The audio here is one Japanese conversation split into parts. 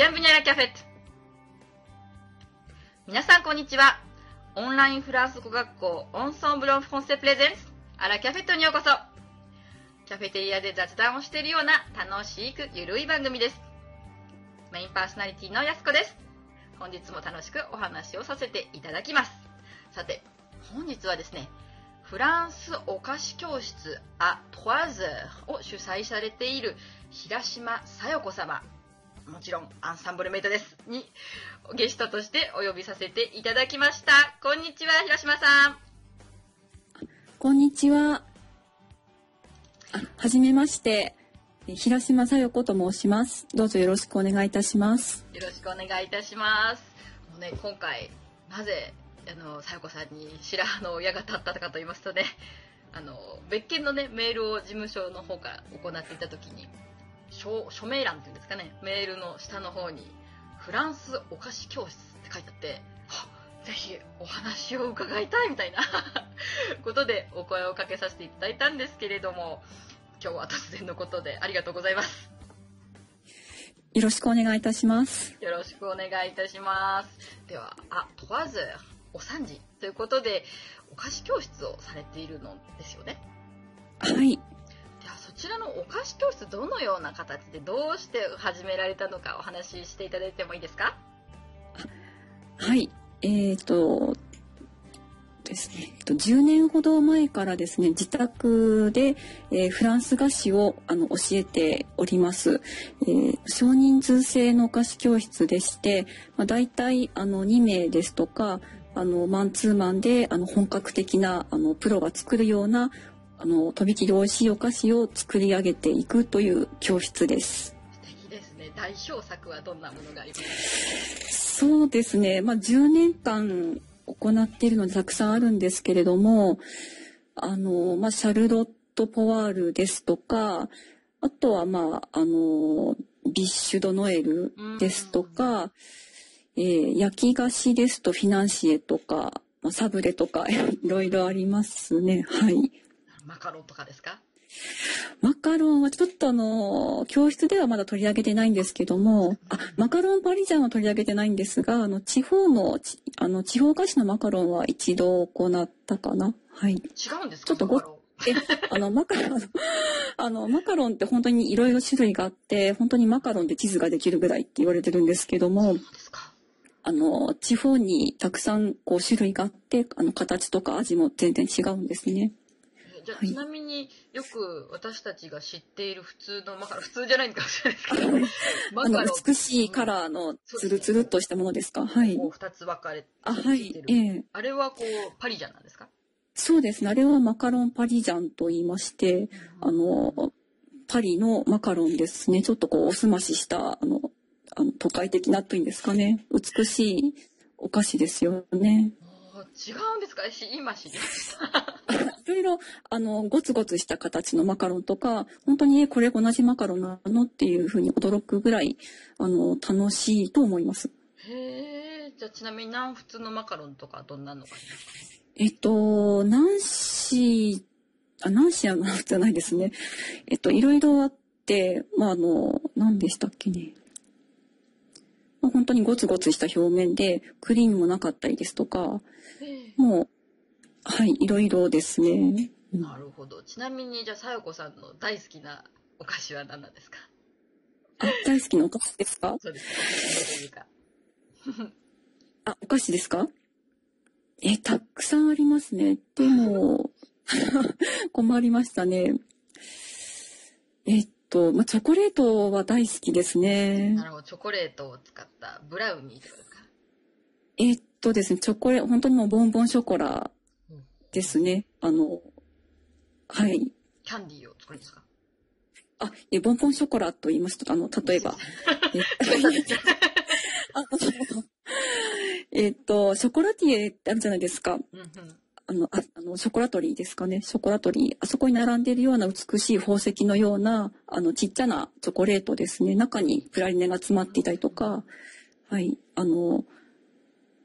ビアンブニャラキャフェット。皆さんこんにちは。オンラインフランス語学校オンソンブロンフォンセプレゼンツアラキャフェットにようこそ。キャフェテリアで雑談をしているような楽しくゆるい番組です。メインパーソナリティのやすこです。本日も楽しくお話をさせていただきます。さて、本日はですね、フランスお菓子教室ア・トワーズを主催されている平島さよ子様、もちろんアンサンブルメイトです、にゲストとしてお呼びさせていただきました。こんにちは、平島さん。こんにちは。あはじめまして。え平島さよ子と申します。どうぞよろしくお願いいたします。よろしくお願いいたします。もうね、今回、なぜ、あの、さよこさんに白羽の矢が立ったかと言いますとね、あの、別件のね、メールを事務所の方から行っていた時に、署署名欄っていうんですかね、メールの下の方に、フランスお菓子教室って書いてあって、はぜひお話を伺いたいみたいな ことでお声をかけさせていただいたんですけれども、今日は突然のことでありがとうございます。よろしくお願いいたします。よろしくお願いいたします。では、あ、問わず、お三時ということで、お菓子教室をされているのですよね？はい。ちらのお菓子教室、どのような形でどうして始められたのかお話ししていただいてもいいですか？はい。えーと、ですね、えっと10年ほど前からですね、自宅で、えーフランス菓子をあの教えております。えー少人数制のお菓子教室でして、まあ、大体あの2名ですとか、あのマンツーマンであの本格的なあのプロが作るようなあのとびきり美味しいお菓子を作り上げていくという教室です。素敵ですね。代表作はどんなものがありますか？そうですね。まあ、10年間行っているのでたくさんあるんですけれども、あの、まあ、シャルロット・ポワールですとか、あとは、まあ、あの、ブッシュ・ド・ノエルですとか、えー焼き菓子ですとフィナンシエとか、まあ、サブレとか、いろいろありますね。はい。マカロンとかですか？マカロンはちょっとあの、教室ではまだ取り上げてないんですけども、あ、マカロンパリジャンは取り上げてないんですが、あの、地方の、ちあの、地方菓子のマカロンは一度行ったかな。はい。違うんですかちょっとごマカロン？え、あの、マカロン、あの、マカロンって本当にいろいろ種類があって、本当にマカロンで地図ができるぐらいって言われてるんですけども、そうですか。あの、地方にたくさんこう種類があって、あの、形とか味も全然違うんですね。えじゃあ、はいちなみによく私たちが知っている普通のマカロン、普通じゃないのかもしれないですけど、マカロン、美しいカラーのツルツルっとしたものですか？はい。二つ分かれてあ、はい。ええあれはこう、パリジャンなんですか？そうですね。あれはマカロンパリジャンと言いまして、あの、パリのマカロンですね。ちょっとこう、おすましした、あの、あの都会的なというんですかね。美しいお菓子ですよね。違うんですか？し今知りました。いろいろ、あの、ゴツゴツした形のマカロンとか、本当に、えこれ同じマカロンなのっていうふうに驚くぐらい、あの、楽しいと思います。へえ、じゃあちなみに南仏のマカロンとかどんなのかえっと、ナンシー、あ、ナンシーはナンじゃないですね。えっと、いろいろあって、まあ、あの、何でしたっけね。当にゴツゴツした表面で、クリームもなかったりですとか、へもう、はい、いろいろですね。えなるほど。ちなみにじゃあさよこさんの大好きなお菓子は何なんですか？あ、大好きなお菓子ですか？そうです。あ、お菓子ですか？え、たくさんありますね。でも、困りましたね。えっと、まあ、チョコレートは大好きですねな。るほど。チョコレートを使ったブラウニーとかですかえっとですね、チョコレート、本当にもうボンボンショコラですね。あの、はい。キャンディーを作るんですか？あ、え、ボンボンショコラと言いますと、あの、例えば、えっと、ショコラティエってあるじゃないですか。うんうん。あの、ああの、ショコラトリーですかね。ショコラトリー。あそこに並んでいるような美しい宝石のような、あの、ちっちゃなチョコレートですね。中にプラリネが詰まっていたりとか、はい。あの、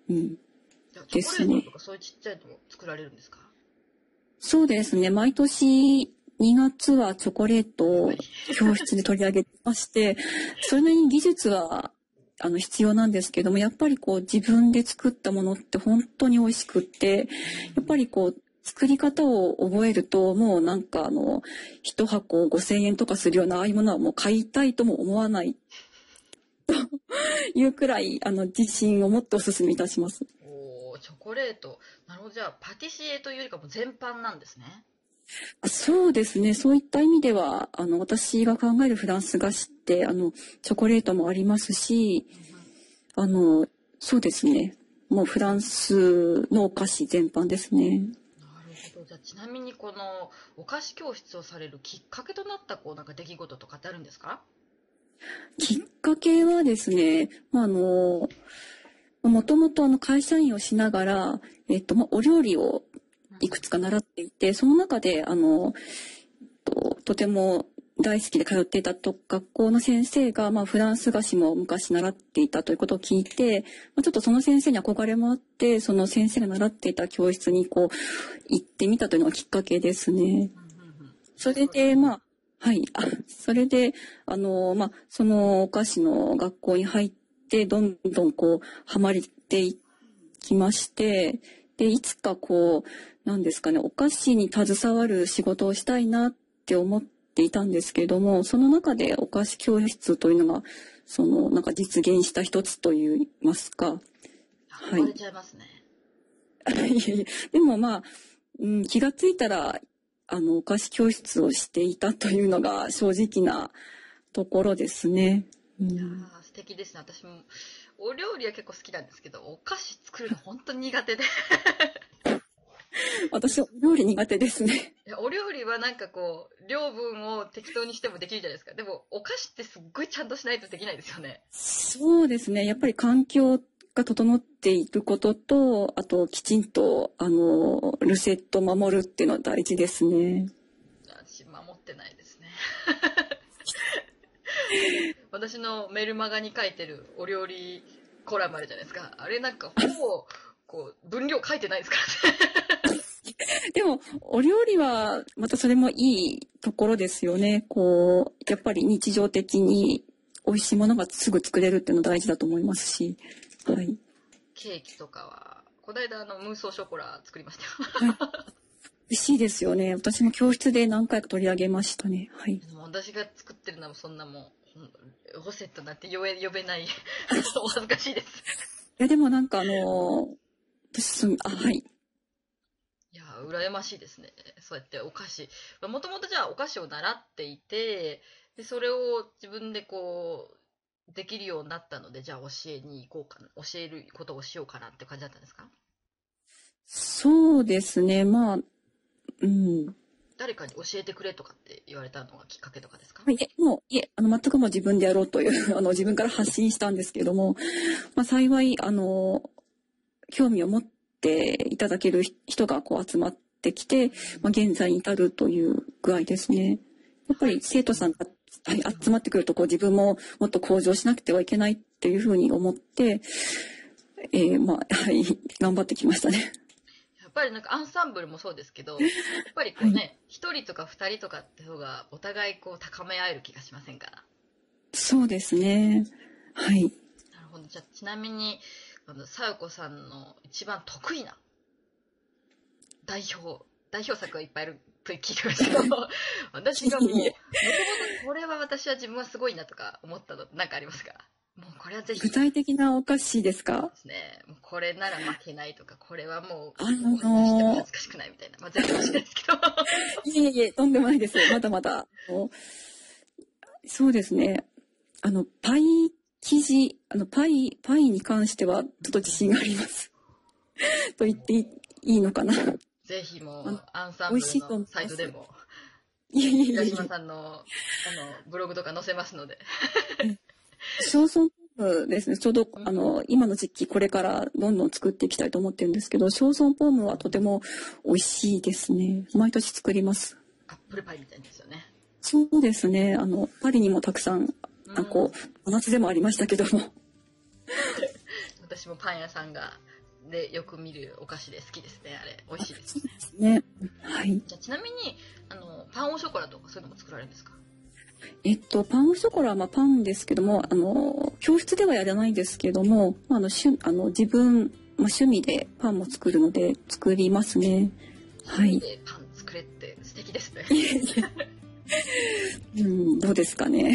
うん。じゃあチョコレートとかそういうちっちゃいのも作られるんですか？そうですね。毎年2月はチョコレートを教室で取り上げてまして、それなりに技術はあの必要なんですけども、やっぱりこう自分で作ったものって本当に美味しくって、やっぱりこう作り方を覚えると、もうなんかあの、一箱5000円とかするようなああいうものはもう買いたいとも思わないというくらい、あの、自信を持ってお勧めいたします。おチョコレート。なるほど。じゃあ、パティシエというよりかも全般なんですね。そうですね。そういった意味では、あの、私が考えるフランス菓子って、あの、チョコレートもありますし、うん、あの、そうですね。もうフランスのお菓子全般ですね。じゃあちなみにこのお菓子教室をされるきっかけとなったこうなんか出来事とかってあるんですか？きっかけはですね、まあ、あの、もともとあの会社員をしながら、えっと、まあ、お料理をいくつか習っていて、その中で、あの、ととても大好きで通っていたと学校の先生が、まあ、フランス菓子も昔習っていたということを聞いて、まあ、ちょっとその先生に憧れもあって、その先生が習っていた教室にこう、行ってみたというのがきっかけですね。それで、まあ、はい。あ、それで、あの、まあ、そのお菓子の学校に入って、どんどんこう、ハマっていきまして、で、いつかこう、なんですかね、お菓子に携わる仕事をしたいなって思って、ていたんですけれども、その中でお菓子教室というのが、その、なんか実現した一つといいますか。はい。いちゃいますね。いやいや、でもまあ、うん、気がついたら、あの、お菓子教室をしていたというのが正直なところですね。うん、いや素敵ですね。私も、お料理は結構好きなんですけど、お菓子作るの本当に苦手で 私、お料理苦手ですね。いや、お料理はなんかこう、量分を適当にしてもできるじゃないですか。でも、お菓子ってすっごいちゃんとしないとできないですよね。そうですね。やっぱり環境が整っていることと、あと、きちんと、あの、ルセット守るっていうのは大事ですね。私、守ってないですね。私のメルマガに書いてるお料理コラムあるじゃないですか。あれなんかほぼ、こう、分量書いてないですからね。でも、お料理は、またそれもいいところですよね。こう、やっぱり日常的に美味しいものがすぐ作れるっていうの大事だと思いますし。はい。ケーキとかは、この間、あの、ムーソーショコラ作りましたよ。はい美味しいですよね。私も教室で何回か取り上げましたね。はい。私が作ってるのはそんなもう、ホセットなんて呼べ呼べない お恥ずかしいです。いや、でもなんかあのー、私、あ、はい。羨ましいですね。そうやってお菓子。もともとじゃあお菓子を習っていて、で、それを自分でこう、できるようになったので、じゃあ教えに行こうかな、教えることをしようかなって感じだったんですか？そうですね。まあ、うん。誰かに教えてくれとかって言われたのがきっかけとかですか？いえ、もう、いえ、あの、全くもう自分でやろうという、あの、自分から発信したんですけども、まあ、幸い、あの、興味を持っていただける人がこう集まってきて、まあ、現在に至るという具合ですね。やっぱり生徒さんが、はい、集まってくるとこう自分ももっと向上しなくてはいけないっていうふうに思って、えー、まあ、はい、頑張ってきましたね。やっぱりなんかアンサンブルもそうですけど、やっぱりこうね、一、はい、人とか二人とかって方がお互いこう高め合える気がしませんか？そうですね。はい。なるほど。じゃあちなみに、あの、さよこさんの一番得意な代表、代表作がいっぱいあると聞いてましたけど、私がもう、もともとこれは私は自分はすごいなとか思ったの何かありますか？もうこれはぜひ。具体的なお菓子ですか？ですね。もうこれなら負けないとか、これはもう、あのー、恥ずかしくないみたいな。まあ、全然しないですけど。いえいえ、とんでもないです。まだまだ。そうですね。あの、パイ生地、あの、パイ、パイに関しては、ちょっと自信があります。と言っていいのかな。ぜひもう、アンサンブルのサイトでも、いやいやいや島さんの、あの、ブログとか載せますので。小村ポームですね。ちょうど、あの、今の時期、これからどんどん作っていきたいと思ってるんですけど、小村ポームはとても美味しいですね。毎年作ります。アップルパイみたいですよね。そうですね。あの、パリにもたくさんあこう、真夏でもありましたけども。私もパン屋さんが、でよく見るお菓子で好きですね、あれ。美味しいです。ですね。はい。じゃちなみに、あの、パンオショコラとかそういうのも作られるんですか？えっと、パンオショコラはまあパンですけども、あの、教室ではやらないんですけども、あの、しゅあの自分、まあ、趣味でパンも作るので作りますね。はい。でパン作れって素敵ですね。うん、どうですかね。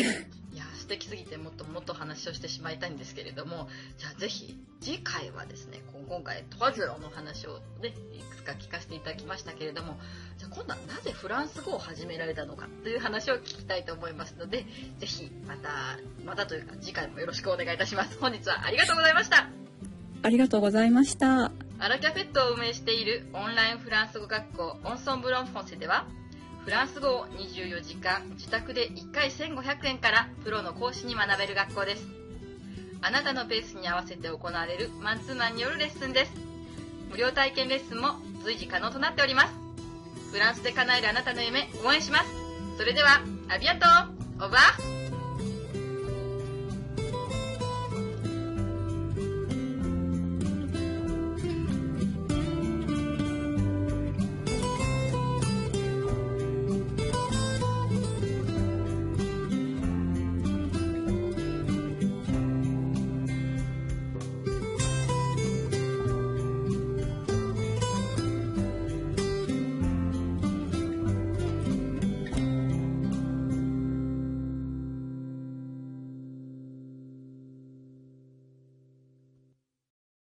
いや素敵すぎてもっともっと話をしてしまいたいんですけれどもじゃあぜひ次回はですね今回トワズロの話をねいくつか聞かせていただきましたけれどもじゃあ今度はなぜフランス語を始められたのかという話を聞きたいと思いますのでぜひまたまたというか次回もよろしくお願いいたします。本日はありがとうございました。ありがとうございました。アラキャフェットを運営しているオンラインフランス語学校オンソンブロンフォンセではフランス語を24時間自宅で1回1500円からプロの講師に学べる学校ですあなたのペースに合わせて行われるマンツーマンによるレッスンです。無料体験レッスンも随時可能となっております。フランスで叶えるあなたの夢応援します。それではアビアントオーバー。